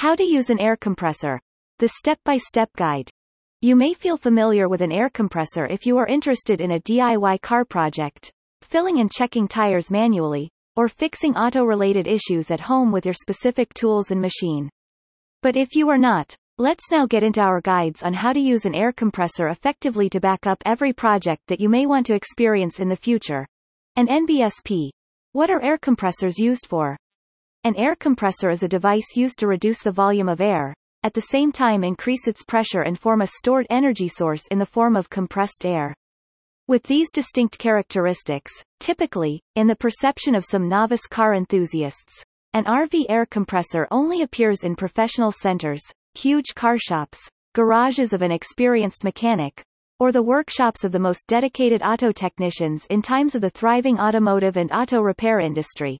How to use an air compressor. The step-by-step guide. You may feel familiar with an air compressor if you are interested in a DIY car project, filling and checking tires manually, or fixing auto-related issues at home with your specific tools and machine. But if you are not, let's now get into our guides on how to use an air compressor effectively to back up every project that you may want to experience in the future. An NBSP. What are air compressors used for? An air compressor is a device used to reduce the volume of air, at the same time increase its pressure and form a stored energy source in the form of compressed air. With these distinct characteristics, typically, in the perception of some novice car enthusiasts, an RV air compressor only appears in professional centers, huge car shops, garages of an experienced mechanic, or the workshops of the most dedicated auto technicians in times of the thriving automotive and auto repair industry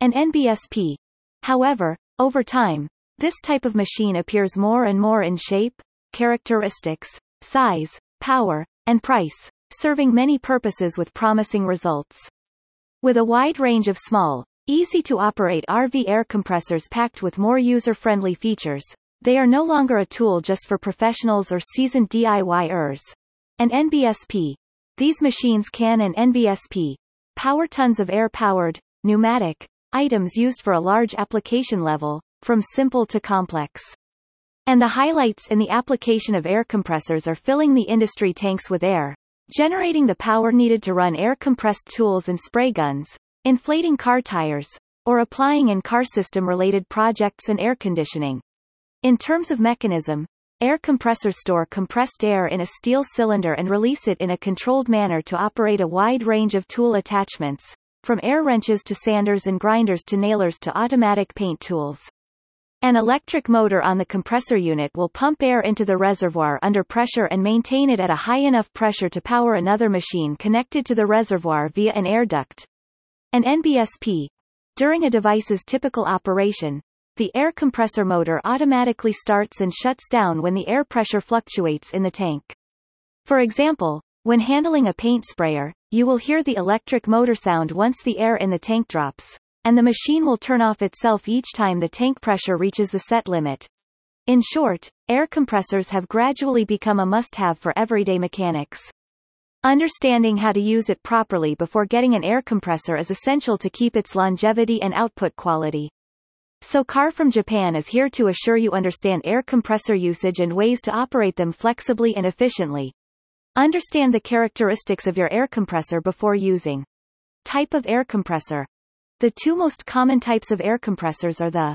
an NBSP. However, over time, this type of machine appears more and more in shape, characteristics, size, power, and price, serving many purposes with promising results. With a wide range of small, easy-to-operate RV air compressors packed with more user-friendly features, they are no longer a tool just for professionals or seasoned DIYers. An NBSP. These machines can and NBSP power tons of air-powered, pneumatic, items used for a large application level, from simple to complex. And the highlights in the application of air compressors are filling the industry tanks with air, generating the power needed to run air-compressed tools and spray guns, inflating car tires, or applying in car system-related projects and air conditioning. In terms of mechanism, air compressors store compressed air in a steel cylinder and release it in a controlled manner to operate a wide range of tool attachments, from air wrenches to sanders and grinders to nailers to automatic paint tools. An electric motor on the compressor unit will pump air into the reservoir under pressure and maintain it at a high enough pressure to power another machine connected to the reservoir via an air duct. An NBSP. During a device's typical operation, the air compressor motor automatically starts and shuts down when the air pressure fluctuates in the tank. For example, when handling a paint sprayer, you will hear the electric motor sound once the air in the tank drops, and the machine will turn off itself each time the tank pressure reaches the set limit. In short, air compressors have gradually become a must-have for everyday mechanics. Understanding how to use it properly before getting an air compressor is essential to keep its longevity and output quality. So Car from Japan is here to assure you understand air compressor usage and ways to operate them flexibly and efficiently. Understand the characteristics of your air compressor before using. Type of air compressor. The two most common types of air compressors are the